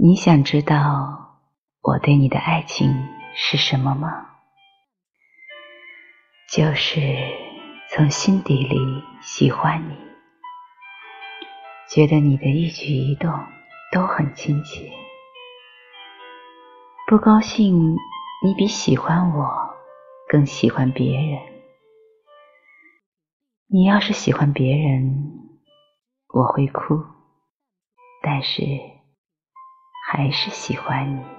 你想知道我对你的爱情是什么吗？就是从心底里喜欢你，觉得你的一举一动都很亲切。不高兴，你比喜欢我更喜欢别人。你要是喜欢别人，我会哭，但是。还是喜欢你。